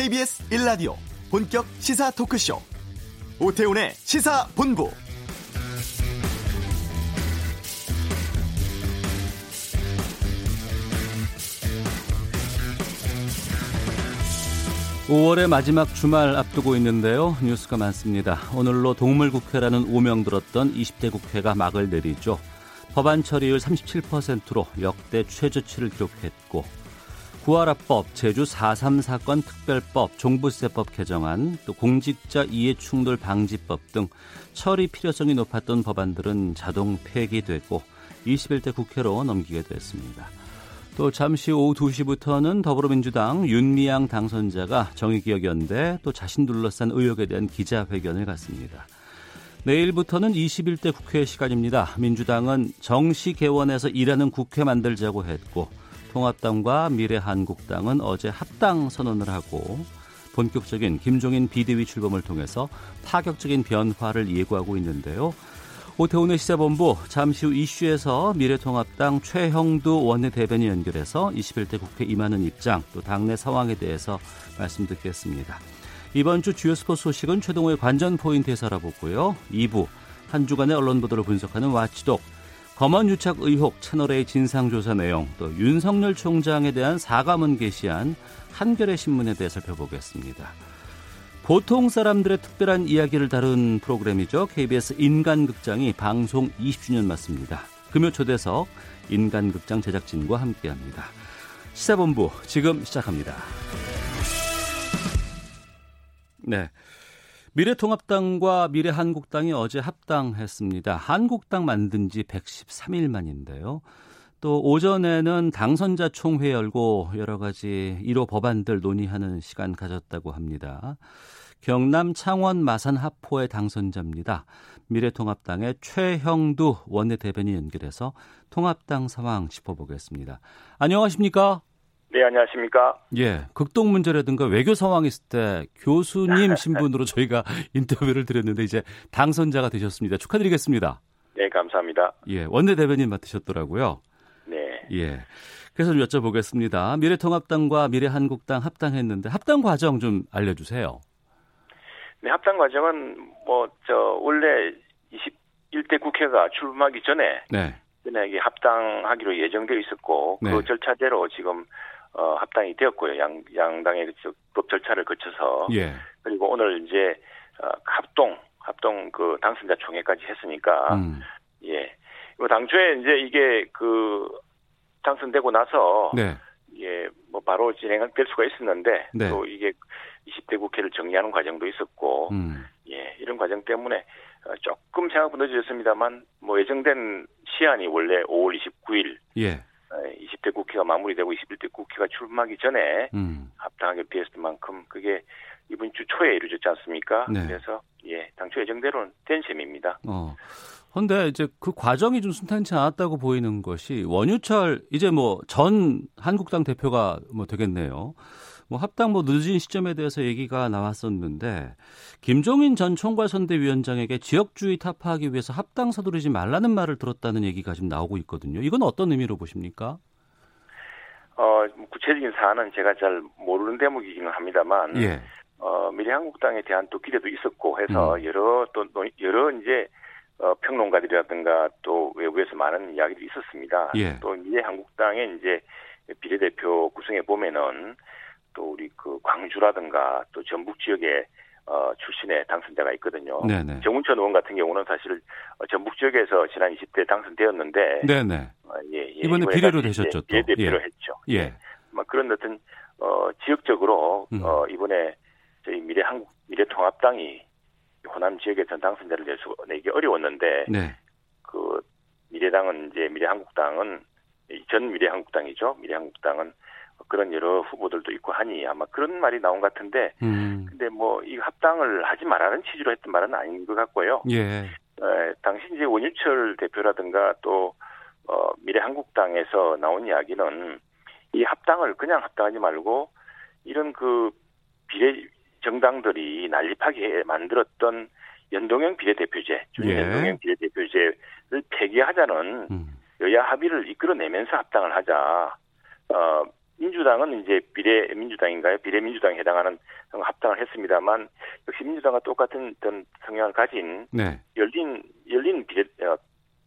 KBS 1라디오 본격 시사 토크쇼. 오태훈의 시사본부. (5월의) 마지막 주말 앞두고 있는데요. 뉴스가 많습니다. 오늘로 동물국회라는 오명 들었던 (20대) 국회가 막을 내리죠. 법안 처리율 (37%로) 역대 최저치를 기록했고 구하라법, 제주 4.3 사건 특별법, 종부세법 개정안, 또 공직자 이해충돌 방지법 등 처리 필요성이 높았던 법안들은 자동 폐기되고 21대 국회로 넘기게 됐습니다. 또 잠시 오후 2시부터는 더불어민주당 윤미향 당선자가 정의기억연대 또 자신 둘러싼 의혹에 대한 기자회견을 갖습니다. 내일부터는 21대 국회 시간입니다. 민주당은 정시 개원해서 일하는 국회 만들자고 했고 통합당과 미래한국당은 어제 합당 선언을 하고 본격적인 김종인 비대위 출범을 통해서 파격적인 변화를 예고하고 있는데요. 오태훈의 시사본부 잠시 후 이슈에서 미래통합당 최형두 원내대변인 연결해서 21대 국회 임하는 입장 또 당내 상황에 대해서 말씀 듣겠습니다. 이번 주 주요 스포츠 소식은 최동호의 관전 포인트에서 알아보고요. 2부 한 주간의 언론 보도를 분석하는 와치독 검언 유착 의혹 채널A 진상조사 내용 또 윤석열 총장에 대한 사과문 게시한 한겨레 신문에 대해 살펴보겠습니다. 보통 사람들의 특별한 이야기를 다룬 프로그램이죠. KBS 인간극장이 방송 20주년 맞습니다. 금요 초대석 인간극장 제작진과 함께합니다. 시사본부 지금 시작합니다. 네. 미래통합당과 미래한국당이 어제 합당했습니다. 한국당 만든 지 113일 만인데요. 또 오전에는 당선자 총회 열고 여러 가지 1호 법안들 논의하는 시간 가졌다고 합니다. 경남 창원 마산 하포의 당선자입니다. 미래통합당의 최형두 원내대변인 연결해서 통합당 상황 짚어보겠습니다. 안녕하십니까? 네, 안녕하십니까? 예, 극동 문제라든가 외교 상황 있을 때 교수님 신분으로 저희가 인터뷰를 드렸는데 이제 당선자가 되셨습니다. 축하드리겠습니다. 네, 감사합니다. 예, 원내 대변인 맡으셨더라고요. 네. 예. 그래서 좀 여쭤보겠습니다. 미래통합당과 미래한국당 합당했는데 합당 과정 좀 알려주세요. 네, 합당 과정은 뭐 저 원래 21대 국회가 출범하기 전에 네. 전에 합당하기로 예정되어 있었고 그 네. 그 절차대로 지금 어, 합당이 되었고요. 양, 양당의 법 절차를 거쳐서. 예. 그리고 오늘 이제, 어, 합동, 합동 그 당선자 총회까지 했으니까, 음. 예. 뭐 당초에 이제 이게 그 당선되고 나서, 네. 예, 뭐 바로 진행될 수가 있었는데, 네. 또 이게 20대 국회를 정리하는 과정도 있었고, 음. 예, 이런 과정 때문에 어, 조금 생각보다 늦어졌습니다만, 뭐 예정된 시한이 원래 5월 29일, 예. 20대 국회가 마무리되고 21대 국회가 출범하기 전에 음. 합당하게 비했을 만큼 그게 이번 주 초에 이루어졌지 않습니까? 네. 그래서 예 당초 예정대로는 된 셈입니다. 어. 그런데 이제 그 과정이 좀 순탄치 않았다고 보이는 것이 원유철 이제 뭐 전 한국당 대표가 뭐 되겠네요. 뭐 합당 뭐 늦은 시점에 대해서 얘기가 나왔었는데 김종인 전 총괄선대위원장에게 지역주의 타파하기 위해서 합당 서두르지 말라는 말을 들었다는 얘기가 지금 나오고 있거든요. 이건 어떤 의미로 보십니까? 어, 뭐 구체적인 사안은 제가 잘 모르는 대목이기는 합니다만 예. 어, 미래한국당에 대한 또 기대도 있었고 해서 음. 여러 또 여러 이제 어, 평론가들이라든가 또 외부에서 많은 이야기들이 있었습니다. 예. 또 미래한국당의 이제 비례대표 구성해 보면은 또 우리 그 광주라든가 또 전북 지역에 어, 출신의 당선자가 있거든요. 네네. 정운천 의원 같은 경우는 사실 어, 전북 지역에서 지난 20대 당선되었는데, 네네. 어, 예, 예, 이번에 비례로 되셨죠. 또. 비례대표로 예. 했죠. 예. 뭐 그런 어떤 어, 지역적으로 음. 어, 이번에 저희 미래 한국 미래통합당이 호남 지역에서 당선자를 낼 수, 내기 어려웠는데, 네. 그 미래당은 이제 미래한국당은 전 미래한국당이죠. 미래한국당은 그런 여러 후보들도 있고 하니 아마 그런 말이 나온 것 같은데 음. 근데 뭐 이 합당을 하지 말라는 취지로 했던 말은 아닌 것 같고요. 예. 에, 당시 이제 원유철 대표라든가 또 어, 미래한국당에서 나온 이야기는 이 합당을 그냥 합당하지 말고 이런 그 비례 정당들이 난립하게 만들었던 연동형 비례대표제, 준 예. 연동형 비례대표제를 폐기하자는 음. 여야 합의를 이끌어내면서 합당을 하자. 어, 민주당은 이제 비례 민주당인가요? 비례 민주당에 해당하는 합당을 했습니다만 역시 민주당과 똑같은 성향을 가진 네. 열린 열린 비례 어,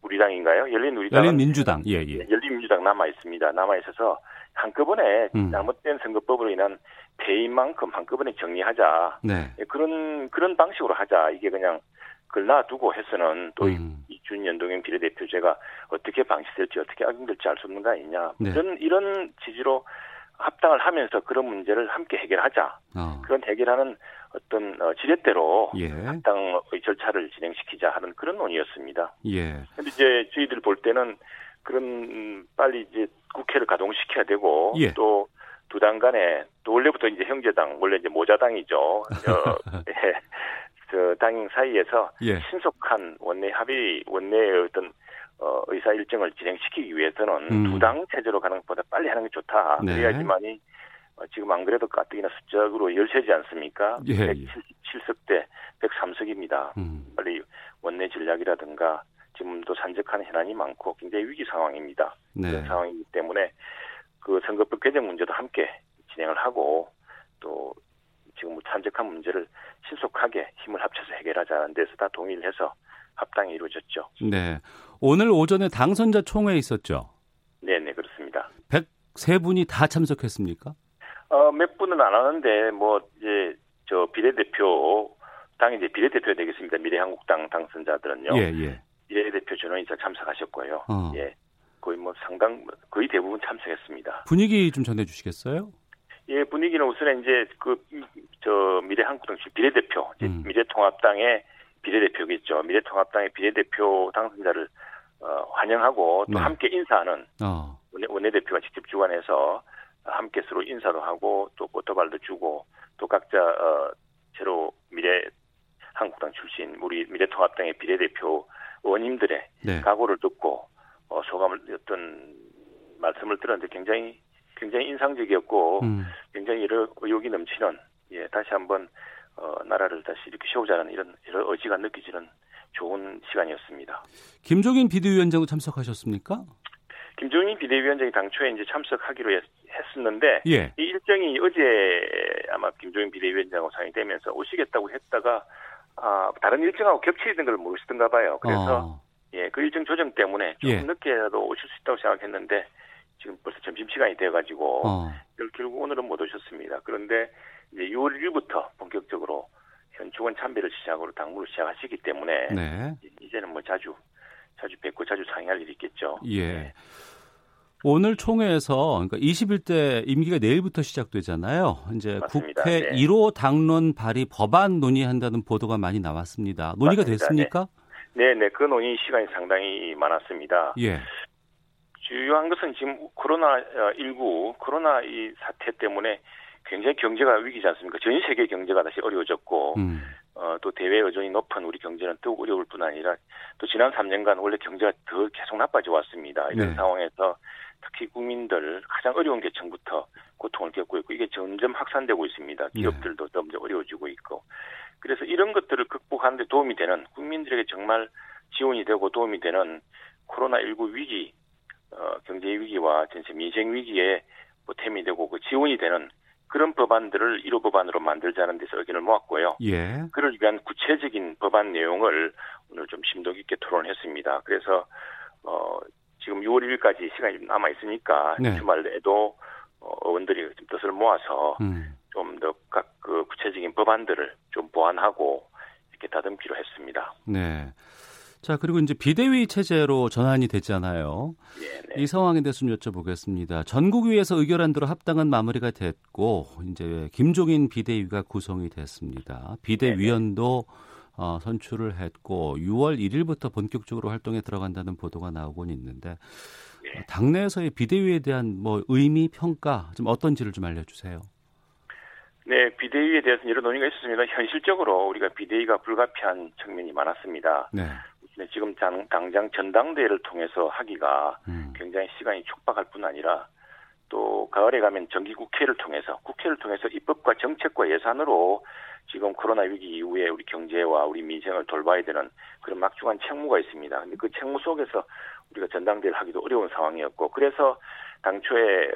우리당인가요? 열린 우리당 열린 민주당 예, 예. 열린 민주당 남아 있습니다. 남아 있어서 한꺼번에 음. 잘못된 선거법으로 인한 폐인만큼 한꺼번에 정리하자. 네. 예, 그런 그런 방식으로 하자. 이게 그냥 그걸 놔두고 해서는 또이 음. 준연동형 비례대표제가 어떻게 방치될지 어떻게 악용될지 알 수 없는 거 아니냐. 네. 이런 이런 취지로 합당을 하면서 그런 문제를 함께 해결하자. 어. 그런 해결하는 어떤 어, 지렛대로 예. 합당의 절차를 진행시키자 하는 그런 논의였습니다. 예. 근데 이제 저희들 볼 때는 그런 음, 빨리 이제 국회를 가동시켜야 되고 예. 또두 당 간에 또 원래부터 이제 형제당 원래 이제 모자당이죠. 어, 예. 그 당인 사이에서 예. 신속한 원내 합의 원내의 어떤 어, 의사 일정을 진행시키기 위해서는 음. 두당 체제로 가는 것보다 빨리 하는 게 좋다. 네. 그래야지만이 어, 지금 안 그래도 가뜩이나 숫자로 열세지 않습니까? 예, 177석 예. 대 103석입니다. 음. 빨리 원내 전략이라든가 지금도 산적한 현안이 많고 굉장히 위기 상황입니다. 네. 그런 상황이기 때문에 그 선거법 개정 문제도 함께 진행을 하고 또 지금 산적한 문제를 신속하게 힘을 합쳐서 해결하자는 데서 다 동의를 해서 합당이 이루어졌죠. 네. 오늘 오전에 당선자 총회 있었죠? 네, 네, 그렇습니다. 103분이 다 참석했습니까? 어, 몇 분은 안 하는데 뭐 이제 저 비례대표 당 이제 비례대표 되겠습니다. 미래한국당 당선자들은요. 예, 예. 비례대표 전원이사 참석하셨고요. 어. 예. 거의 뭐 상당 거의 대부분 참석했습니다. 분위기 좀 전해 주시겠어요? 예, 분위기는 우선 이제 그 저 미래한국당 비례대표, 음. 미래통합당의 비례대표겠죠. 미래통합당의 비례대표 당선자를 어, 환영하고 또 네. 함께 인사하는 어. 원내, 원내 대표가 직접 주관해서 함께 서로 인사도 하고 또 포토발도 주고 또 각자 어, 새로 미래 한국당 출신 우리 미래통합당의 비례대표 의원님들의 네. 각오를 듣고 어, 소감을 어떤 말씀을 들었는데 굉장히 굉장히 인상적이었고 음. 굉장히 의욕이 넘치는 예 다시 한번 어, 나라를 다시 이렇게 세우자는 이런 이런 의지가 느껴지는 좋은 시간이었습니다. 김종인 비대위원장도 참석하셨습니까? 김종인 비대위원장이 당초에 이제 참석하기로 했, 었는데 예. 이 일정이 어제 아마 김종인 비대위원장하고 상의되면서 오시겠다고 했다가 아, 다른 일정하고 겹치는 걸 모르시던가 봐요. 그래서 어. 예, 그 일정 조정 때문에 좀 예. 늦게라도 오실 수 있다고 생각했는데 지금 벌써 점심 시간이 돼가지고 어. 결국 오늘은 못 오셨습니다. 그런데 이제 6월 1일부터 본격적으로 현충원 참배를 시작으로 당무를 시작하시기 때문에 네. 이제는 뭐 자주 자주 뵙고 자주 상의할 일이 있겠죠. 예. 네. 오늘 총회에서 그러니까 21대 임기가 내일부터 시작되잖아요. 이제 맞습니다. 국회 네. 1호 당론 발의 법안 논의한다는 보도가 많이 나왔습니다. 논의가 맞습니다. 됐습니까? 네, 네, 그 논의 시간이 상당히 많았습니다. 예. 주요한 것은 지금 코로나 19 코로나 이 사태 때문에 굉장히 경제가 위기지 않습니까? 전 세계 경제가 다시 어려워졌고 음. 어, 또 대외 의존이 높은 우리 경제는 더욱 어려울 뿐 아니라 또 지난 3년간 원래 경제가 더 계속 나빠져 왔습니다. 이런 네. 상황에서 특히 국민들 가장 어려운 계층부터 고통을 겪고 있고 이게 점점 확산되고 있습니다. 네. 기업들도 네. 점점 어려워지고 있고 그래서 이런 것들을 극복하는 데 도움이 되는 국민들에게 정말 지원이 되고 도움이 되는 코로나19 위기 어, 경제 위기와 전체 민생 위기에 보탬이 되고 그 지원이 되는 그런 법안들을 1호 법안으로 만들자는 데서 의견을 모았고요. 예. 그를 위한 구체적인 법안 내용을 오늘 좀 심도 깊게 토론했습니다. 그래서 어 지금 6월 1일까지 시간이 좀 남아 있으니까 네. 주말 내에도 어, 의원들이 좀 뜻을 모아서 음. 좀더 각 그 구체적인 법안들을 좀 보완하고 이렇게 다듬기로 했습니다. 네. 자, 그리고 이제 비대위 체제로 전환이 됐잖아요. 네네. 이 상황에 대해서 좀 여쭤보겠습니다. 전국위에서 의결안대로 합당한 마무리가 됐고, 이제 김종인 비대위가 구성이 됐습니다. 비대위원도 어, 선출을 했고, 6월 1일부터 본격적으로 활동에 들어간다는 보도가 나오곤 있는데, 네. 당내에서의 비대위에 대한 뭐 의미, 평가, 좀 어떤지를 좀 알려주세요. 네, 비대위에 대해서는 여러 논의가 있었습니다. 현실적으로 우리가 비대위가 불가피한 측면이 많았습니다. 네. 네, 지금 당, 당장 전당대회를 통해서 하기가 음. 굉장히 시간이 촉박할 뿐 아니라 또 가을에 가면 정기국회를 통해서 국회를 통해서 입법과 정책과 예산으로 지금 코로나 위기 이후에 우리 경제와 우리 민생을 돌봐야 되는 그런 막중한 책무가 있습니다. 근데 그 책무 속에서 우리가 전당대회를 하기도 어려운 상황이었고 그래서 당초에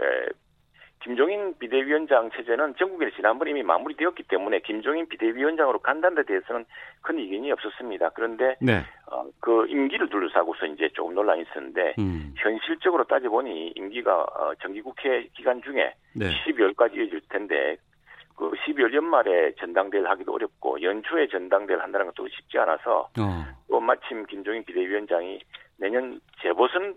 김종인 비대위원장 체제는 전국에 지난번에 이미 마무리되었기 때문에 김종인 비대위원장으로 간다는 데 대해서는 큰 이견이 없었습니다. 그런데 네. 어, 그 임기를 둘러싸고서 이제 조금 논란이 있었는데 음. 현실적으로 따져보니 임기가 어, 정기국회 기간 중에 네. 12월까지 이어질 텐데 그 12월 연말에 전당대회를 하기도 어렵고 연초에 전당대회를 한다는 것도 쉽지 않아서 어. 또 마침 김종인 비대위원장이 내년 재보선에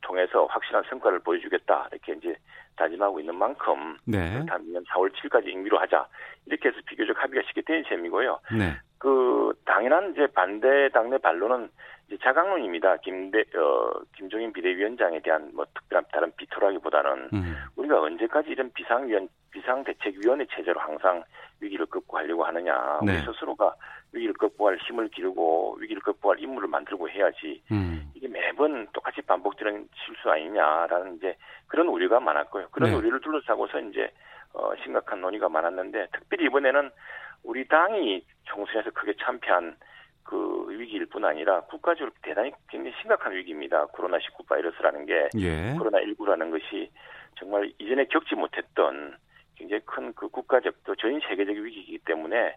통해서 확실한 성과를 보여주겠다 이렇게 이제 다짐하고 있는 만큼 네. 그렇다면 4월 7일까지 임기로 하자 이렇게 해서 비교적 합의가 쉽게 된 셈이고요. 네. 그 당연한 이제 반대 당내 반론은 이제 자강론입니다. 김대 어 김종인 비대위원장에 대한 뭐 특별한 다른 비토라기보다는 음. 우리가 언제까지 이런 비상위원 비상대책위원회 체제로 항상 위기를 극복하려고 하느냐. 네. 우리 스스로가 위기를 극복할 힘을 기르고 위기를 극복할 인물을 만들고 해야지. 음. 매번 똑같이 반복되는 실수 아니냐라는 이제 그런 우려가 많았고요. 그런 네. 우려를 둘러싸고서 이제 어, 심각한 논의가 많았는데 특별히 이번에는 우리 당이 총선에서 크게 참패한 그 위기일 뿐 아니라 국가적으로 대단히 굉장히 심각한 위기입니다. 코로나19 바이러스라는 게 예. 코로나19라는 것이 정말 이전에 겪지 못했던 굉장히 큰 그 국가적 또 전 세계적 위기이기 때문에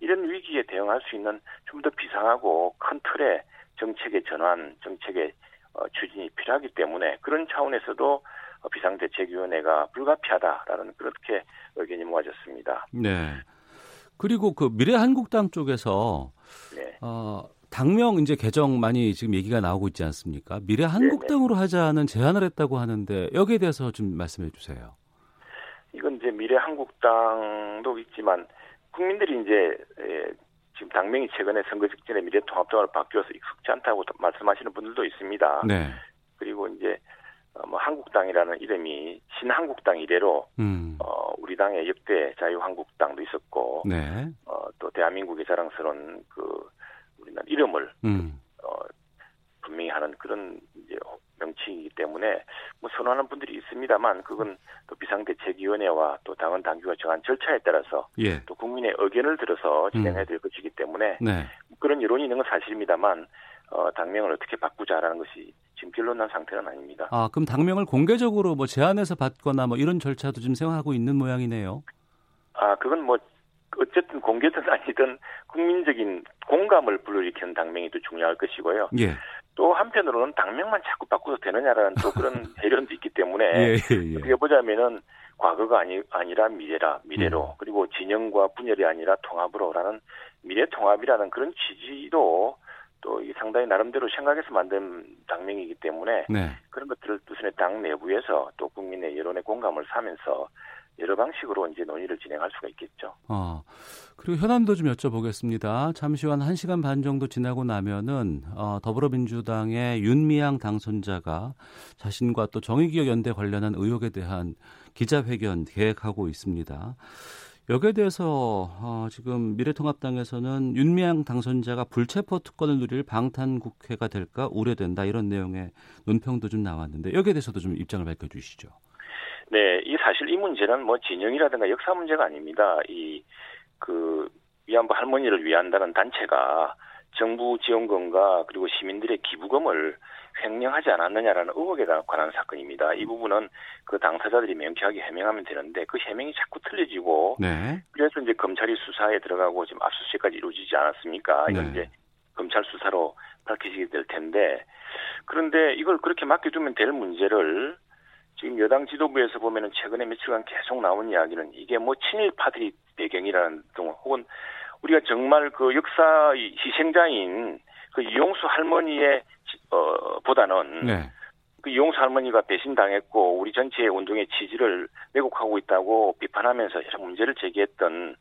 이런 위기에 대응할 수 있는 좀 더 비상하고 큰 틀의 정책의 전환, 정책의 어, 추진이 필요하기 때문에 그런 차원에서도 비상대책위원회가 불가피하다라는 그렇게 의견이 모아졌습니다. 네. 그리고 그 미래한국당 쪽에서 네. 어, 당명 이제 개정 많이 지금 얘기가 나오고 있지 않습니까? 미래한국당으로 네네. 하자는 제안을 했다고 하는데 여기에 대해서 좀 말씀해 주세요. 이건 이제 미래한국당도 있지만 국민들이 이제 예, 지금 당명이 최근에 선거 직전에 미래통합당으로 바뀌어서 익숙치 않다고 말씀하시는 분들도 있습니다. 네. 그리고 이제 어, 뭐 한국당이라는 이름이 신한국당 이래로 음. 어, 우리 당의 역대 자유한국당도 있었고 네. 어, 또 대한민국의 자랑스러운 그 우리나라 이름을 음. 어, 분명히 하는 그런 이제 명칭이기 때문에 뭐 선호하는 분들이 있습니다만 그건 또 비상대책위원회와 또 당원 당규가 정한 절차에 따라서 예. 또 국민의 의견을 들어서 진행해야 될 음. 것이기 때문에 네. 그런 여론이 있는 건 사실입니다만 어, 당명을 어떻게 바꾸자라는 것이 지금 결론난 상태는 아닙니다. 아 그럼 당명을 공개적으로 뭐 제안해서 받거나 뭐 이런 절차도 지금 생각하고 있는 모양이네요. 아 그건 뭐 어쨌든 공개든 아니든 국민적인 공감을 불러일으키는 당명이 더 중요할 것이고요. 예. 또 한편으로는 당명만 자꾸 바꿔도 되느냐라는 또 그런 해련도 있기 때문에 예, 예. 어떻게 보자면은 과거가 아니 아니라 미래라 미래로 음. 그리고 진영과 분열이 아니라 통합으로라는 미래 통합이라는 그런 취지도 또 상당히 나름대로 생각해서 만든 당명이기 때문에 네. 그런 것들을 뜻은 당 내부에서 또 국민의 여론의 공감을 사면서 여러 방식으로 이제 논의를 진행할 수가 있겠죠. 어, 그리고 현안도 좀 여쭤보겠습니다. 잠시 후한 1시간 반 정도 지나고 나면은 어, 더불어민주당의 윤미향 당선자가 자신과 또 정의기억연대 관련한 의혹에 대한 기자회견 계획하고 있습니다. 여기에 대해서 어, 지금 미래통합당에서는 윤미향 당선자가 불체포 특권을 누릴 방탄 국회가 될까 우려된다 이런 내용의 논평도 좀 나왔는데 여기에 대해서도 좀 입장을 밝혀주시죠. 네, 이 사실 이 문제는 뭐 진영이라든가 역사 문제가 아닙니다. 이 그 위안부 할머니를 위한다는 단체가 정부 지원금과 그리고 시민들의 기부금을 횡령하지 않았느냐라는 의혹에 관한 사건입니다. 이 부분은 그 당사자들이 명쾌하게 해명하면 되는데 그 해명이 자꾸 틀려지고 네. 그래서 이제 검찰이 수사에 들어가고 지금 압수수색까지 이루어지지 않았습니까? 이건 네. 이제 검찰 수사로 밝혀지게 될 텐데 그런데 이걸 그렇게 맡겨두면 될 문제를 지금 여당 지도부에서 보면은 최근에 며칠간 계속 나온 이야기는 이게 뭐 친일파들이 배경이라는 등 혹은 우리가 정말 그 역사 희생자인 그 이용수 할머니의 어 보다는 네. 그 이용수 할머니가 배신당했고 우리 전체의 운동의 취지를 왜곡하고 있다고 비판하면서 여러 문제를 제기했던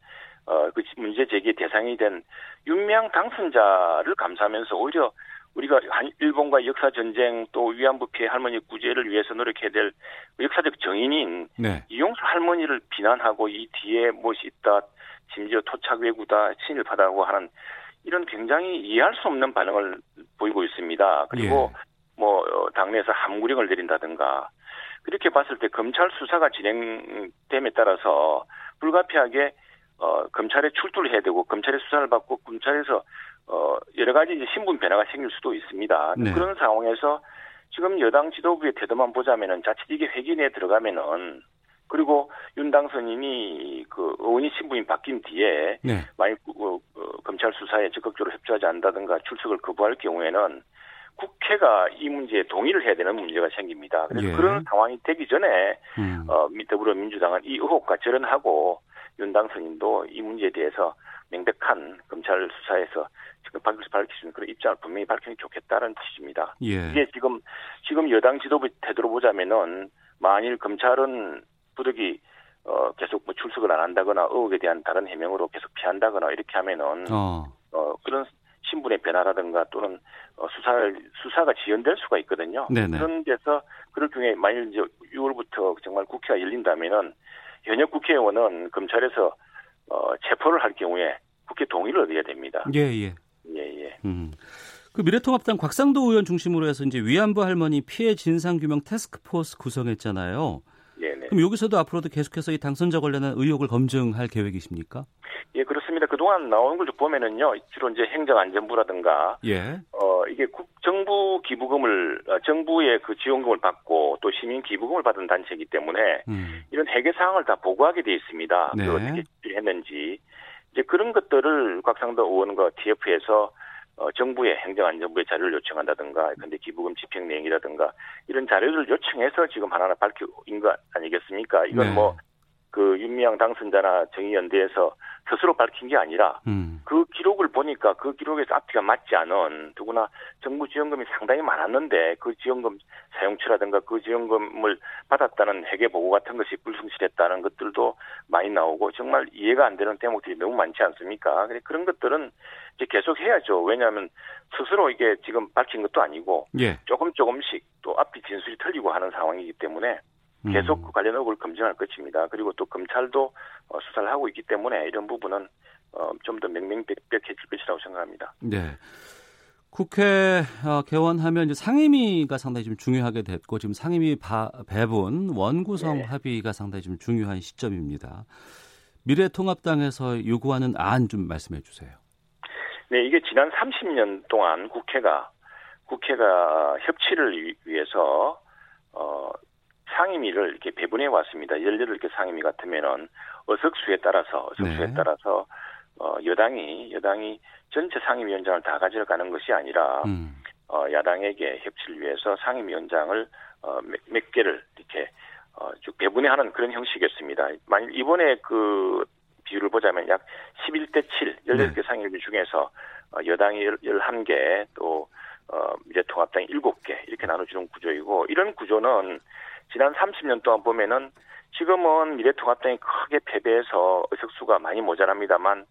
어그 문제 제기의 대상이 된 윤명 당선자를 감사하면서 오히려 우리가 한 일본과 역사 전쟁 또 위안부 피해 할머니 구제를 위해서 노력해야 될 역사적 정인인 네. 이용수 할머니를 비난하고 이 뒤에 무엇이 있다 심지어 토착 외구다 친일파다고 하는 이런 굉장히 이해할 수 없는 반응을 보이고 있습니다. 그리고 예. 뭐 어, 당내에서 함구령을 내린다든가 그렇게 봤을 때 검찰 수사가 진행됨에 따라서 불가피하게 어 검찰에 출두를 해야 되고 검찰의 수사를 받고 검찰에서 어 여러 가지 이제 신분 변화가 생길 수도 있습니다. 네. 그런 상황에서 지금 여당 지도부의 태도만 보자면은 자칫 이게 회기 내에 들어가면은 그리고 윤 당선인이 그 의원이 신분이 바뀐 뒤에 네. 만약 어, 어, 검찰 수사에 적극적으로 협조하지 않는다든가 출석을 거부할 경우에는 국회가 이 문제에 동의를 해야 되는 문제가 생깁니다. 그래서 예. 그런 상황이 되기 전에 음. 어, 더불어민주당은 이 의혹과 절연하고 윤 당선인도 이 문제에 대해서 명백한 검찰 수사에서 지금 밝힐, 밝힐 수 있는 그런 입장을 분명히 밝히는 게 좋겠다는 뜻입니다. 예. 이게 지금 지금 여당 지도부 태도로 보자면은 만일 검찰은 부득이 어, 계속 뭐 출석을 안 한다거나 의혹에 대한 다른 해명으로 계속 피한다거나 이렇게 하면은 어, 어 그런 신분의 변화라든가 또는 어, 수사를 수사가 지연될 수가 있거든요. 네네. 그런 데서 그럴 경우에 만일 이제 6월부터 정말 국회가 열린다면은 현역 국회의원은 검찰에서 어, 체포를 할 경우에 국회 동의를 얻어야 됩니다. 예, 예. 예, 예. 음. 그 미래통합당 곽상도 의원 중심으로 해서 이제 위안부 할머니 피해 진상 규명 테스크포스 구성했잖아요. 네네. 그럼 여기서도 앞으로도 계속해서 이 당선자 관련한 의혹을 검증할 계획이십니까? 예, 그렇습니다. 그동안 나오는 걸 보면은요, 주로 이제 행정안전부라든가, 예. 어, 이게 국, 정부 기부금을, 어, 정부의 그 지원금을 받고 또 시민 기부금을 받은 단체이기 때문에 음. 이런 회계 사항을 다 보고하게 돼 있습니다. 네. 어떻게 했는지. 그런 것들을 곽상도 의원과 TF에서 어, 정부의 행정안전부의 자료를 요청한다든가, 근데 기부금 집행 내용이라든가 이런 자료를 요청해서 지금 하나하나 밝혀인 것 아니겠습니까? 이건 네. 뭐그 윤미향 당선자나 정의연대에서 스스로 밝힌 게 아니라 음. 그 기록을 보니까 그 기록에서 앞뒤가 맞지 않은 누구나 정부 지원금이 상당히 많았는데 그 지원금 사용처라든가 그 지원금을 받았다는 회계 보고 같은 것이 불성실했다는 것들도 많이 나오고 정말 이해가 안 되는 대목들이 너무 많지 않습니까? 그런 것들은 이제 계속 해야죠. 왜냐하면 스스로 이게 지금 밝힌 것도 아니고 예. 조금 조금씩 또 앞뒤 진술이 틀리고 하는 상황이기 때문에 계속 그 관련 의혹을 검증할 것입니다. 그리고 또 검찰도 어, 수사를 하고 있기 때문에 이런 부분은 어, 좀 더 명명백백해질 것이라고 생각합니다. 네. 국회 어, 개원하면 이제 상임위가 상당히 좀 중요하게 됐고 지금 상임위 바, 배분 원구성 네. 합의가 상당히 좀 중요한 시점입니다. 미래통합당에서 요구하는 안 좀 말씀해 주세요. 네, 이게 지난 30년 동안 국회가 국회가 협치를 위해서 어, 상임위를 이렇게 배분해 왔습니다. 예를 들어 이렇게 상임위 같으면은 어석수에 따라서 어석수에 네. 따라서 어 여당이 여당이 전체 상임위원장을 다 가져가는 것이 아니라 음. 어 야당에게 협치를 위해서 상임위원장을 어몇 몇 개를 이렇게 어쭉 배분해 하는 그런 형식이었습니다. 만일 이번에 그 비율을 보자면 약 11대 7, 18개 네. 상임위 중에서 어 여당이 11개 또 어, 미래통합당이 7개 이렇게 나눠주는 구조이고 이런 구조는 지난 30년 동안 보면은 지금은 미래통합당이 크게 패배해서 의석수가 많이 모자랍니다만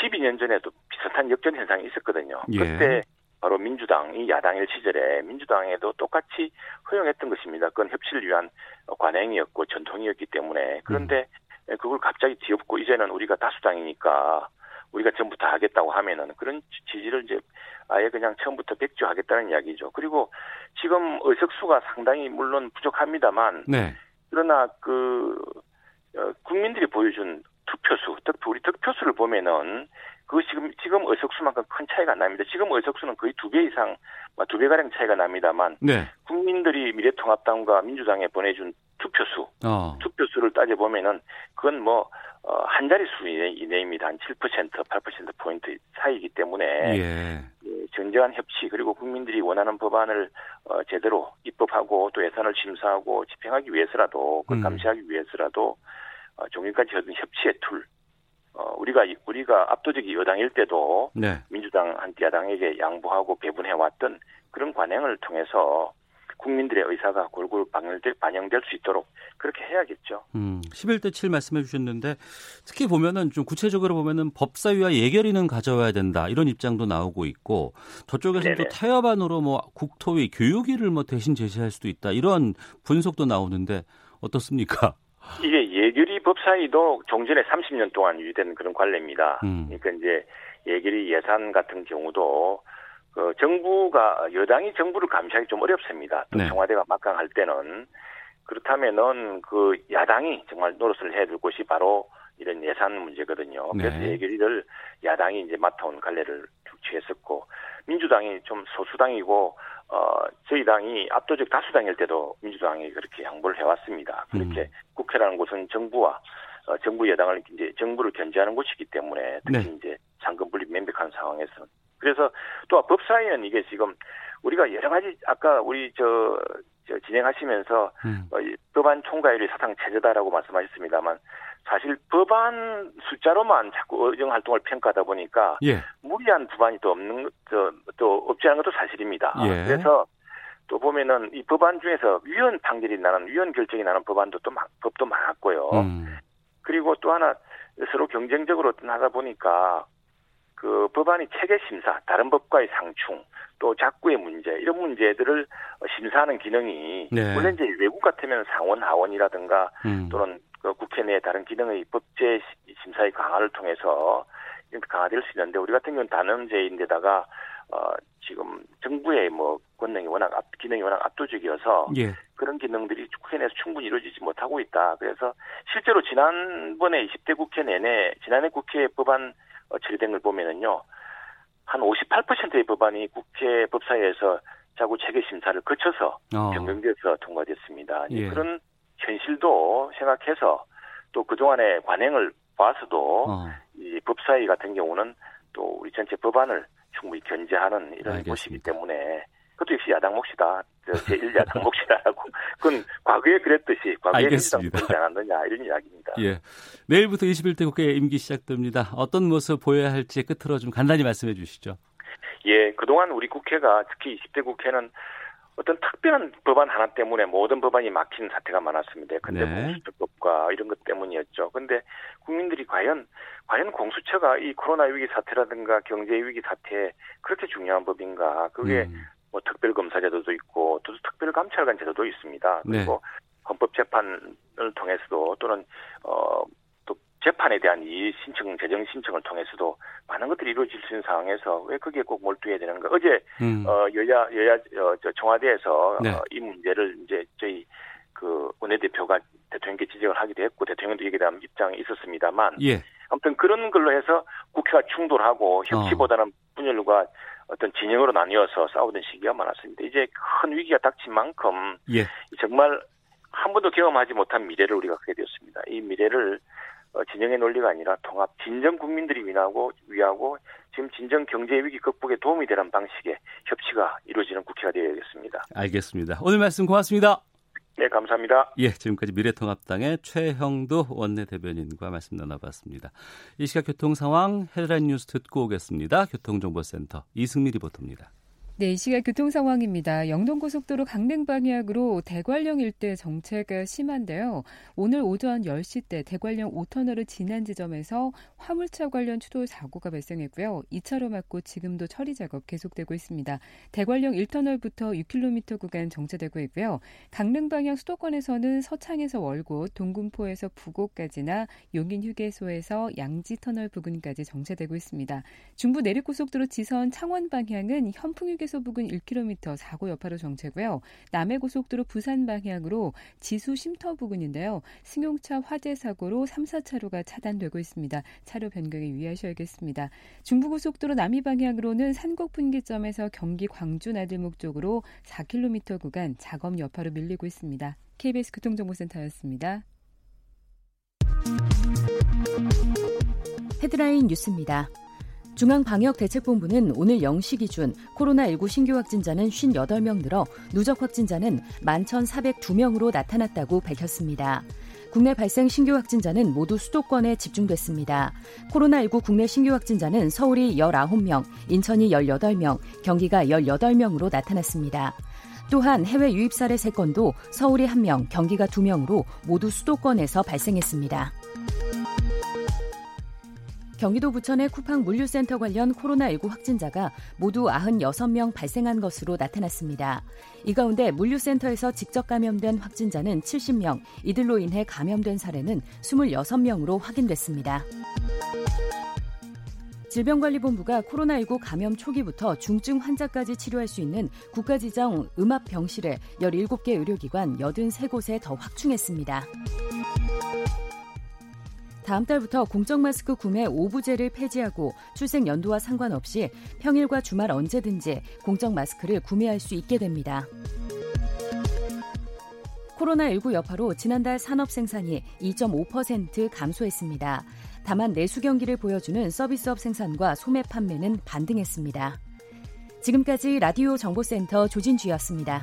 12년 전에도 비슷한 역전 현상이 있었거든요. 예. 그때 바로 민주당이 야당일 시절에 민주당에도 똑같이 허용했던 것입니다. 그건 협치를 위한 관행이었고 전통이었기 때문에 그런데 음. 그걸 갑자기 뒤엎고 이제는 우리가 다수당이니까 우리가 전부 다 하겠다고 하면은 그런 지지를 이제 아예 그냥 처음부터 백주하겠다는 이야기죠. 그리고 지금 의석수가 상당히 물론 부족합니다만 네. 그러나 그 어, 국민들이 보여준 투표수, 득표 우리 득표수를 보면은 그 지금 지금 의석수만큼 큰 차이가 안 납니다. 지금 의석수는 거의 두 배 이상, 뭐 두배 가량 차이가 납니다만 네. 국민들이 미래통합당과 민주당에 보내준 투표수, 어. 투표수를 따져 보면은 그건 뭐 어, 한 자릿수 이내입니다. 한 7%, 8% 포인트 차이기 때문에 예. 예, 진정한 협치 그리고 국민들이 원하는 법안을 어, 제대로 입법하고 또 예산을 심사하고 집행하기 위해서라도 그걸 음. 감시하기 위해서라도 어, 종일까지 얻은 협치의 룰. 어, 우리가 우리가 압도적인 여당일 때도 네. 민주당한테 야당에게 양보하고 배분해 왔던 그런 관행을 통해서 국민들의 의사가 골고루 반영될, 반영될 수 있도록 그렇게 해야겠죠. 음, 11대 7 말씀해 주셨는데 특히 보면은 좀 구체적으로 보면은 법사위와 예결위는 가져와야 된다 이런 입장도 나오고 있고 저쪽에서는 또 타협안으로 뭐 국토위 교육위를 뭐 대신 제시할 수도 있다 이런 분석도 나오는데 어떻습니까? 이게 예결위 법사위도 종전에 30년 동안 유지된 그런 관례입니다. 음. 그러니까 이제 예결위 예산 같은 경우도 그 정부가 여당이 정부를 감시하기 좀 어렵습니다. 또 네. 청와대가 막강할 때는 그렇다면은 그 야당이 정말 노릇을 해야 될 곳이 바로 이런 예산 문제거든요. 네. 그래서 얘기를 야당이 이제 맡아온 갈래를 쭉 취했었고 민주당이 좀 소수당이고 어, 저희 당이 압도적 다수당일 때도 민주당이 그렇게 양보를 해왔습니다. 그렇게 음. 국회라는 곳은 정부와 어, 정부 여당을 이제 정부를 견제하는 곳이기 때문에 특히 네. 이제 삼권 분립 명백한 상황에서 그래서 또 법사위는 이게 지금 우리가 여러 가지 아까 우리 저, 저 진행하시면서 음. 어, 법안 총괄율이 사상 최저다라고 말씀하셨습니다만 사실 법안 숫자로만 자꾸 의정 활동을 평가하다 보니까 예. 무리한 법안이 또 없는 저, 또 없지 않은 것도 사실입니다. 예. 그래서 또 보면은 이 법안 중에서 위헌 판결이 나는 위헌 결정이 나는 법안도 또 법도 많았고요. 음. 그리고 또 하나 서로 경쟁적으로 하다 보니까 그 법안이 체계 심사, 다른 법과의 상충, 또 작구의 문제 이런 문제들을 심사하는 기능이 네. 물론 이제 외국 같으면 상원 하원이라든가 음. 또는 그 국회 내 다른 기능의 법제 심사의 강화를 통해서 강화될 수 있는데 우리 같은 경우는 단원제인데다가 어 지금 정부의 뭐 권능이 워낙 압, 기능이 워낙 압도적이어서 예. 그런 기능들이 국회 내에서 충분히 이루어지지 못하고 있다. 그래서 실제로 지난번에 20대 국회 내내 지난해 국회 법안 어, 처리된 걸 보면은요. 한 58%의 법안이 국회 법사위에서 자구 체계 심사를 거쳐서 어. 변경돼서 통과됐습니다. 예. 그런 현실도 생각해서 또 그동안의 관행을 봐서도 어. 이 법사위 같은 경우는 또 우리 전체 법안을 충분히 견제하는 이런 알겠습니다. 곳이기 때문에 그것도 역시 야당 몫이다. 제1야당 몫이다라고. 그건 과거에 그랬듯이 과거에 알겠습니다. 그러지 않았느냐 이런 이야기입니다. 예. 내일부터 21대 국회 임기 시작됩니다. 어떤 모습 보여야 할지 끝으로 좀 간단히 말씀해 주시죠. 예, 그동안 우리 국회가 특히 20대 국회는 어떤 특별한 법안 하나 때문에 모든 법안이 막힌 사태가 많았습니다. 근데 네. 공수처법과 이런 것 때문이었죠. 근데 국민들이 과연 과연 공수처가 이 코로나 위기 사태라든가 경제 위기 사태에 그렇게 중요한 법인가? 그게 음. 뭐 특별검사 제도도 있고 또 특별감찰관 제도도 있습니다. 네. 그리고 네. 헌법재판을 통해서도 또는 어 재판에 대한 이 신청 재정 신청을 통해서도 많은 것들이 이루어질 수 있는 상황에서 왜 거기에 꼭 몰두해야 되는가? 어제 음. 어 여야 여야 어, 저 청와대에서 네. 어, 이 문제를 이제 저희 그 원내대표가 대통령께 지적을 하기도 했고 대통령도 여기에 대한 입장이 있었습니다만 예. 아무튼 그런 걸로 해서 국회가 충돌하고 협치보다는 어. 분열과 어떤 진영으로 나뉘어서 싸우던 시기가 많았습니다. 이제 큰 위기가 닥친 만큼 예. 정말 한 번도 경험하지 못한 미래를 우리가 갖게 되었습니다. 이 미래를 어, 진영의 논리가 아니라 통합, 진정 국민들이 위하고 위하고 지금 진정 경제 위기 극복에 도움이 되는 방식의 협치가 이루어지는 국회가 되어야겠습니다. 알겠습니다. 오늘 말씀 고맙습니다. 네, 감사합니다. 예, 지금까지 미래통합당의 최형도 원내대변인과 말씀 나눠봤습니다. 이 시각 교통 상황 헤드라인 뉴스 듣고 오겠습니다. 교통정보센터 이승미 리포터입니다. 네, 이 시각 교통 상황입니다. 영동고속도로 강릉 방향으로 대관령 일대 정체가 심한데요. 오늘 오전 10시 때 대관령 5터널을 지난 지점에서 화물차 관련 추돌 사고가 발생했고요. 2차로 막고 지금도 처리 작업 계속되고 있습니다. 대관령 1터널부터 6km 구간 정체되고 있고요. 강릉 방향 수도권에서는 서창에서 월곶, 동군포에서 부곡까지나 용인 휴게소에서 양지 터널 부근까지 정체되고 있습니다. 중부 내륙고속도로 지선 창원 방향은 현풍 휴게 휴게소 부근 1km 사고 여파로 정체고요. 남해고속도로 부산 방향으로 지수 쉼터 부근인데요. 승용차 화재 사고로 3, 4차로가 차단되고 있습니다. 차로 변경에 유의하셔야겠습니다. 중부고속도로 남이 방향으로는 산곡 분기점에서 경기 광주 나들목 쪽으로 4km 구간 작업 여파로 밀리고 있습니다. KBS 교통정보센터였습니다. 헤드라인 뉴스입니다. 중앙방역대책본부는 오늘 0시 기준 코로나19 신규 확진자는 58명 늘어 누적 확진자는 11,402명으로 나타났다고 밝혔습니다. 국내 발생 신규 확진자는 모두 수도권에 집중됐습니다. 코로나19 국내 신규 확진자는 서울이 19명, 인천이 18명, 경기가 18명으로 나타났습니다. 또한 해외 유입 사례 3건도 서울이 1명, 경기가 2명으로 모두 수도권에서 발생했습니다. 경기도 부천의 쿠팡 물류센터 관련 코로나19 확진자가 모두 96명 발생한 것으로 나타났습니다. 이 가운데 물류센터에서 직접 감염된 확진자는 70명, 이들로 인해 감염된 사례는 26명으로 확인됐습니다. 질병관리본부가 코로나19 감염 초기부터 중증 환자까지 치료할 수 있는 국가지정 음압병실을 17개 의료기관 83곳에 더 확충했습니다. 다음 달부터 공적 마스크 구매 오부제를 폐지하고 출생 연도와 상관없이 평일과 주말 언제든지 공적 마스크를 구매할 수 있게 됩니다. 코로나19 여파로 지난달 산업 생산이 2.5% 감소했습니다. 다만 내수 경기를 보여주는 서비스업 생산과 소매 판매는 반등했습니다. 지금까지 라디오 정보센터 조진주였습니다.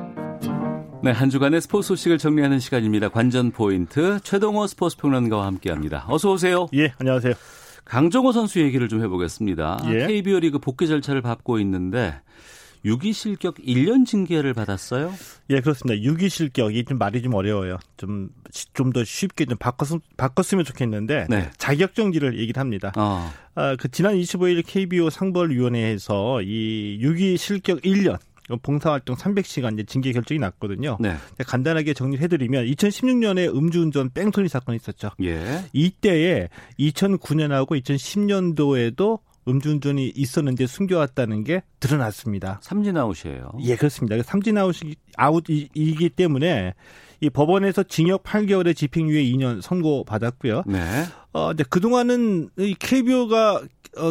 네, 한 주간의 스포츠 소식을 정리하는 시간입니다. 관전 포인트 최동호 스포츠 평론가와 함께합니다. 어서 오세요. 예, 안녕하세요. 강정호 선수 얘기를 좀 해보겠습니다. 예. KBO 리그 복귀 절차를 밟고 있는데 6위 실격 1년 징계를 받았어요? 예, 그렇습니다. 6위 실격이 좀 말이 좀 어려워요. 좀 좀 더 쉽게 좀 바꿨, 바꿨으면 좋겠는데 네. 자격 정지를 얘기를 합니다. 어. 아, 그 지난 25일 KBO 상벌위원회에서 이 6위 실격 1년 봉사활동 300시간 이제 징계 결정이 났거든요. 네. 간단하게 정리해드리면 2016년에 음주운전 뺑소니 사건이 있었죠. 예. 이때에 2009년하고 2010년도에도 음주운전이 있었는데 숨겨왔다는 게 드러났습니다. 삼진 아웃이에요. 예, 그렇습니다. 삼진 아웃이, 아웃이기 때문에 이 법원에서 징역 8개월에 집행유예 2년 선고받았고요. 네. 어, 근데 그동안은 이 KBO가 어,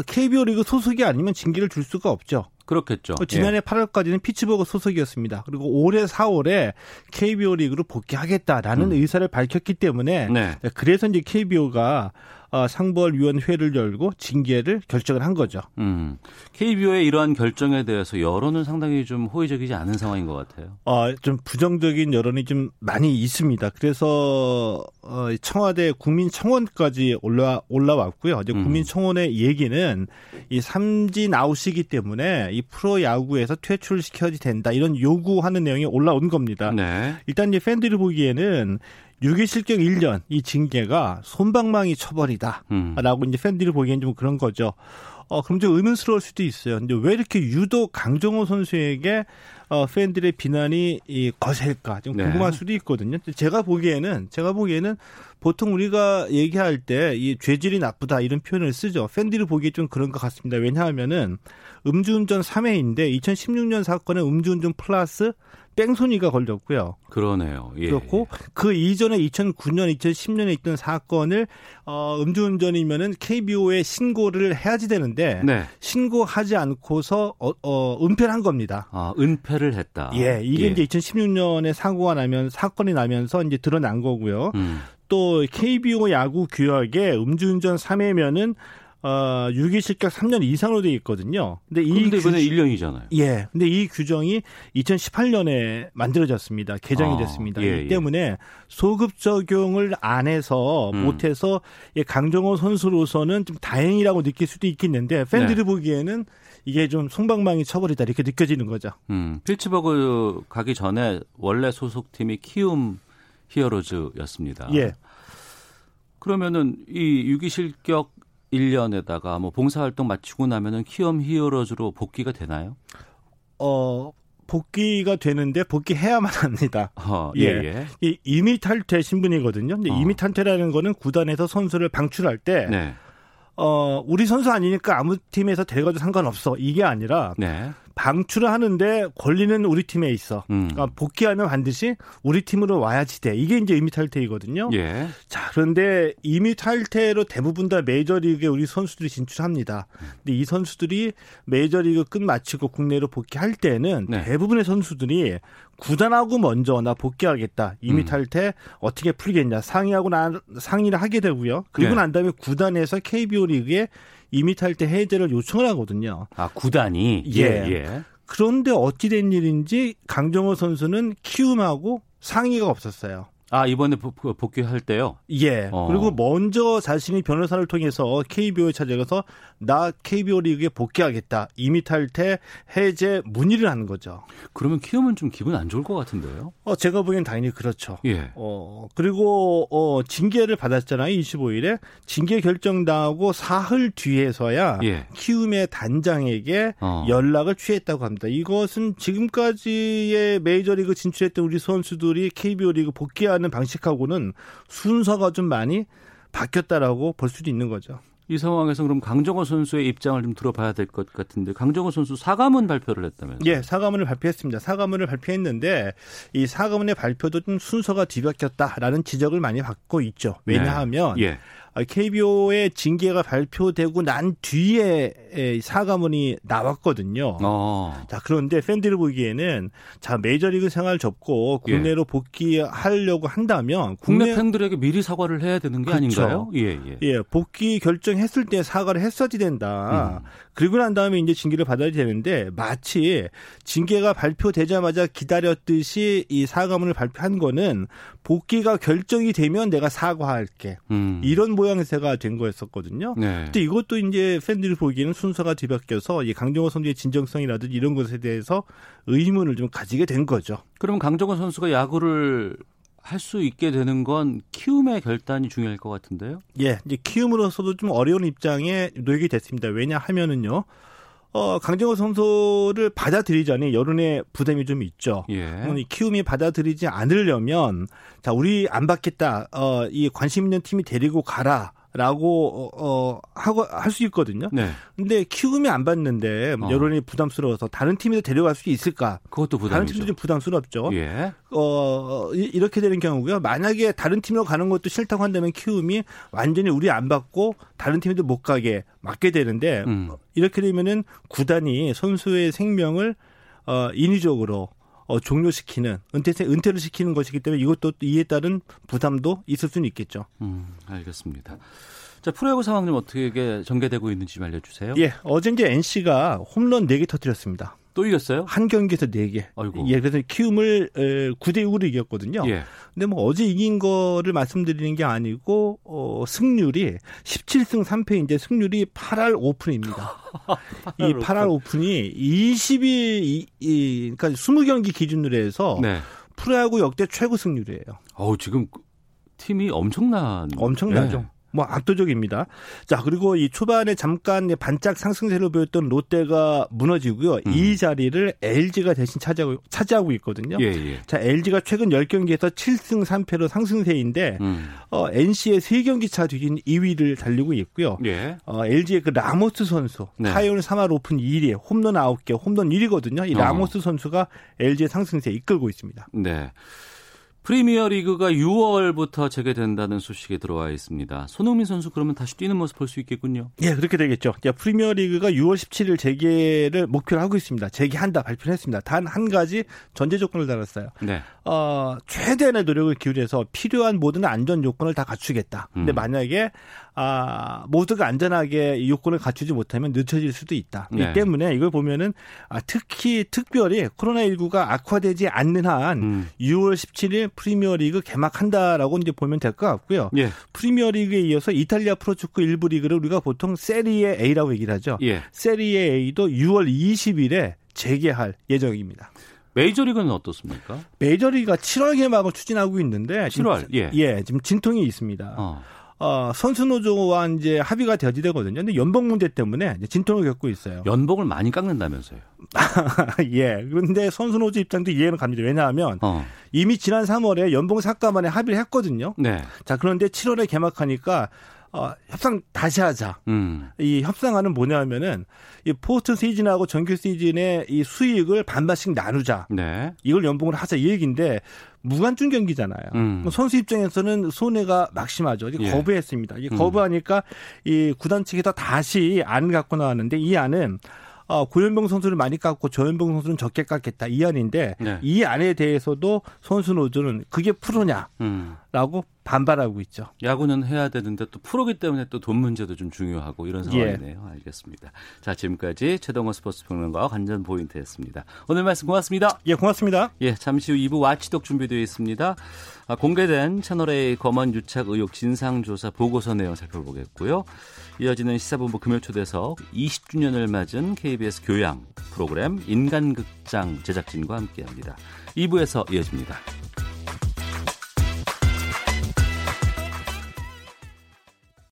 KBO 리그 소속이 아니면 징계를 줄 수가 없죠. 그렇겠죠. 어, 지난해 예. 8월까지는 피츠버그 소속이었습니다. 그리고 올해 4월에 KBO 리그로 복귀하겠다라는 음. 의사를 밝혔기 때문에 네. 그래서 이제 KBO가 어, 상벌위원회를 열고 징계를 결정을 한 거죠. 음. KBO의 이러한 결정에 대해서 여론은 상당히 좀 호의적이지 않은 상황인 것 같아요. 어, 좀 부정적인 여론이 좀 많이 있습니다. 그래서 어, 청와대 국민청원까지 올라 올라왔고요. 이제 음. 국민청원의 얘기는 이 삼진 아웃이기 때문에 이 프로 야구에서 퇴출시켜야 된다 이런 요구하는 내용이 올라온 겁니다. 네. 일단 이제 팬들이 보기에는 유기 실격 1년 이 징계가 손방망이 처벌이다라고 음. 이제 팬들이 보기엔 좀 그런 거죠. 어, 그럼 좀 의문스러울 수도 있어요. 근데 왜 이렇게 유독 강정호 선수에게 어, 팬들의 비난이 이 거셀까 좀 네. 궁금할 네. 수도 있거든요. 제가 보기에는 제가 보기에는 보통 우리가 얘기할 때 이 죄질이 나쁘다 이런 표현을 쓰죠. 팬들이 보기에 좀 그런 것 같습니다. 왜냐하면은 음주운전 3회인데 2016년 사건에 음주운전 플러스 뺑소니가 걸렸고요. 그러네요. 예. 그렇고 그 이전에 2009년, 2010년에 있던 사건을 어, 음주운전이면은 KBO에 신고를 해야지 되는데 네. 신고하지 않고서 어, 어, 은폐를 한 겁니다. 아, 은폐를 했다. 예, 이게 예. 이제 2016년에 사고가 나면 사건이 나면서 이제 드러난 거고요. 음. 또 KBO 야구 규약에 음주운전 3회면은 어, 유기 실격 3년 이상으로 돼 있거든요. 근데 이 규... 1년이잖아요. 예. 근데 이 규정이 2018년에 만들어졌습니다. 개정이 아, 됐습니다. 예, 이 예. 때문에 소급 적용을 안 해서 음. 못 해서 강정호 선수로서는 좀 다행이라고 느낄 수도 있겠는데 팬들이 네. 보기에는 이게 좀 송방망이 처벌이다 이렇게 느껴지는 거죠. 음. 필츠버그 가기 전에 원래 소속팀이 키움 히어로즈였습니다. 예. 그러면은 이 유기 실격 1년에다가 뭐 봉사활동 마치고 나면은 키움 히어로즈로 복귀가 되나요? 어, 복귀가 되는데 복귀해야만 합니다. 어, 예, 예. 이 이미 탈퇴 신분이거든요. 근데 어. 이미 탈퇴라는 거는 구단에서 선수를 방출할 때 네. 어, 우리 선수 아니니까 아무 팀에서 데려가도 상관없어. 이게 아니라 네. 방출을 하는데 권리는 우리 팀에 있어. 음. 그러니까 복귀하면 반드시 우리 팀으로 와야지 돼. 이게 이제 이미 탈퇴이거든요. 예. 자, 그런데 이미 탈퇴로 대부분 다 메이저리그에 우리 선수들이 진출합니다. 근데 이 선수들이 메이저리그 끝 마치고 국내로 복귀할 때는 네. 대부분의 선수들이 구단하고 먼저 나 복귀하겠다. 이미 음. 탈퇴 어떻게 풀겠냐. 상의하고 나 상의를 하게 되고요. 그리고 네. 난 다음에 구단에서 KBO 리그에 이미 탈퇴 해제를 요청을 하거든요. 아 구단이 예. 예. 그런데 어찌 된 일인지 강정호 선수는 키움하고 상의가 없었어요. 아 이번에 복귀할 때요? 예. 어. 그리고 먼저 자신이 변호사를 통해서 KBO에 찾아가서 나 KBO 리그에 복귀하겠다. 이미 탈퇴 해제 문의를 하는 거죠. 그러면 키움은 좀 기분 안 좋을 것 같은데요? 어 제가 보기엔 당연히 그렇죠. 예. 어 그리고 어 징계를 받았잖아요. 25일에 징계 결정 당하고 사흘 뒤에서야 예. 키움의 단장에게 어. 연락을 취했다고 합니다. 이것은 지금까지의 메이저리그 진출했던 우리 선수들이 KBO 리그 복귀하는 하는 방식하고는 순서가 좀 많이 바뀌었다라고 볼 수도 있는 거죠. 이 상황에서 그럼 강정호 선수의 입장을 좀 들어봐야 될 것 같은데 강정호 선수 사과문 발표를 했다면서요? 예, 사과문을 발표했습니다. 사과문을 발표했는데 이 사과문의 발표도 좀 순서가 뒤바뀌었다라는 지적을 많이 받고 있죠. 왜냐하면 네. 예. KBO의 징계가 발표되고 난 뒤에 사과문이 나왔거든요. 어. 자, 그런데 팬들이 보기에는 자, 메이저리그 생활 접고 국내로 예. 복귀하려고 한다면 국내, 국내, 팬들에게 미리 사과를 해야 되는 게 그렇죠. 아닌가요? 예, 예. 예, 복귀 결정했을 때 사과를 했어야지 된다. 음. 그리고 난 다음에 이제 징계를 받아야 되는데 마치 징계가 발표되자마자 기다렸듯이 이 사과문을 발표한 거는 복귀가 결정이 되면 내가 사과할게. 음. 이런 모양새가 된 거였었거든요. 네. 근데 이것도 이제 팬들이 보기에는 순서가 뒤바뀌어서 이 강정호 선수의 진정성이라든지 이런 것에 대해서 의문을 좀 가지게 된 거죠. 그럼 강정호 선수가 야구를 할수 있게 되는 건 키움의 결단이 중요할 것 같은데요. 예, 이제 키움으로서도 좀 어려운 입장에 놓이게 됐습니다. 왜냐하면은요. 어, 강정호 선수를 받아들이자니 여론의 부담이 좀 있죠. 예. 키움이 받아들이지 않으려면 자, 우리 안 받겠다. 어, 이 관심 있는 팀이 데리고 가라. 라고 어, 어 하고 할 수 있거든요. 네. 근데 키움이 안 받는데 어. 여론이 부담스러워서 다른 팀에도 데려갈 수 있을까? 그것도 부담이죠. 다른 팀도 좀 부담스럽죠. 예. 어 이렇게 되는 경우고요. 만약에 다른 팀으로 가는 것도 싫다고 한다면 키움이 완전히 우리 안 받고 다른 팀에도 못 가게 막게 되는데 음. 이렇게 되면은 구단이 선수의 생명을 어 인위적으로 어, 종료시키는 은퇴 은퇴를 시키는 것이기 때문에 이것도 이에 따른 부담도 있을 수는 있겠죠. 음, 알겠습니다. 자, 프로야구 상황 좀 어떻게 전개되고 있는지 좀 알려주세요. 예, 어제 이제 NC가 홈런 4개 터뜨렸습니다. 또 이겼어요? 한 경기에서 4개. 아이고. 예, 그래서 키움을 9대 6으로 이겼거든요. 예. 근데 뭐 어제 이긴 거를 말씀드리는 게 아니고 어, 승률이 17승 3패인데 승률이 8할 오픈입니다. 이 8할 오픈이 20일 이, 이 그러니까 20경기 기준으로 해서 네. 프로야구 역대 최고 승률이에요. 어우, 지금 팀이 엄청난 엄청나죠. 네. 뭐 압도적입니다. 자 그리고 이 초반에 잠깐 반짝 상승세를 보였던 롯데가 무너지고요. 음. 이 자리를 LG가 대신 차지하고 차지하고 있거든요. 예, 예. 자 LG가 최근 10경기에서 7승 3패로 상승세인데 음. 어, NC의 3경기 차 뒤진 2위를 달리고 있고요. 예. 어, LG의 그 라모스 선수 네. 타율 3할 OPS 1위 홈런 9개 홈런 1위거든요. 이 어. 라모스 어. 선수가 LG의 상승세 이끌고 있습니다. 네. 프리미어 리그가 6월부터 재개된다는 소식이 들어와 있습니다. 손흥민 선수 그러면 다시 뛰는 모습 볼 수 있겠군요. 예, 그렇게 되겠죠. 프리미어 리그가 6월 17일 재개를 목표로 하고 있습니다. 재개한다 발표를 했습니다. 단 한 가지 전제 조건을 달았어요. 네. 어, 최대한의 노력을 기울여서 필요한 모든 안전 요건을 다 갖추겠다. 근데 음. 만약에 아, 모두가 안전하게 요건을 갖추지 못하면 늦춰질 수도 있다. 네. 이 때문에 이걸 보면은 아, 특히 특별히 코로나19가 악화되지 않는 한 음. 6월 17일 프리미어리그 개막한다라고 이제 보면 될 것 같고요. 예. 프리미어리그에 이어서 이탈리아 프로축구 일부 리그를 우리가 보통 세리에 A라고 얘기를 하죠. 예. 세리에 A도 6월 20일에 재개할 예정입니다. 메이저리그는 어떻습니까? 메이저리그가 7월 개막을 추진하고 있는데 7월 지금, 예. 예 지금 진통이 있습니다. 어. 어, 선수 노조와 이제 합의가 되어지되거든요. 근데 연봉 문제 때문에 진통을 겪고 있어요. 연봉을 많이 깎는다면서요? 예. 그런데 선수 노조 입장도 이해는 갑니다. 왜냐하면 어. 이미 지난 3월에 연봉 삭감안에 합의를 했거든요. 네. 자, 그런데 7월에 개막하니까 어, 협상 다시 하자. 음. 이 협상안은 뭐냐면은 이 포스트 시즌하고 정규 시즌의 이 수익을 반반씩 나누자. 네. 이걸 연봉을 하자 이 얘기인데 무관중 경기잖아요. 음. 선수 입장에서는 손해가 막심하죠. 예. 거부했습니다. 이 음. 거부하니까 음. 이 구단 측에서 다시 안을 갖고 나왔는데 이 안은 어, 고연병 선수를 많이 깎고 저연병 선수는 적게 깎겠다 이 안인데 네. 이 안에 대해서도 선수 노조는 그게 프로냐? 음. 라고 반발하고 있죠. 야구는 해야 되는데 또 프로기 때문에 또 돈 문제도 좀 중요하고 이런 예. 상황이네요. 예. 알겠습니다. 자, 지금까지 최동원 스포츠 평론가와 관전 포인트였습니다. 오늘 말씀 고맙습니다. 예, 고맙습니다. 예, 잠시 후 2부 와치독 준비되어 있습니다. 아, 공개된 채널A 검언 유착 의혹 진상조사 보고서 내용 살펴보겠고요. 이어지는 시사본부 금요초대석 20주년을 맞은 KBS 교양 프로그램 인간극장 제작진과 함께합니다. 2부에서 이어집니다.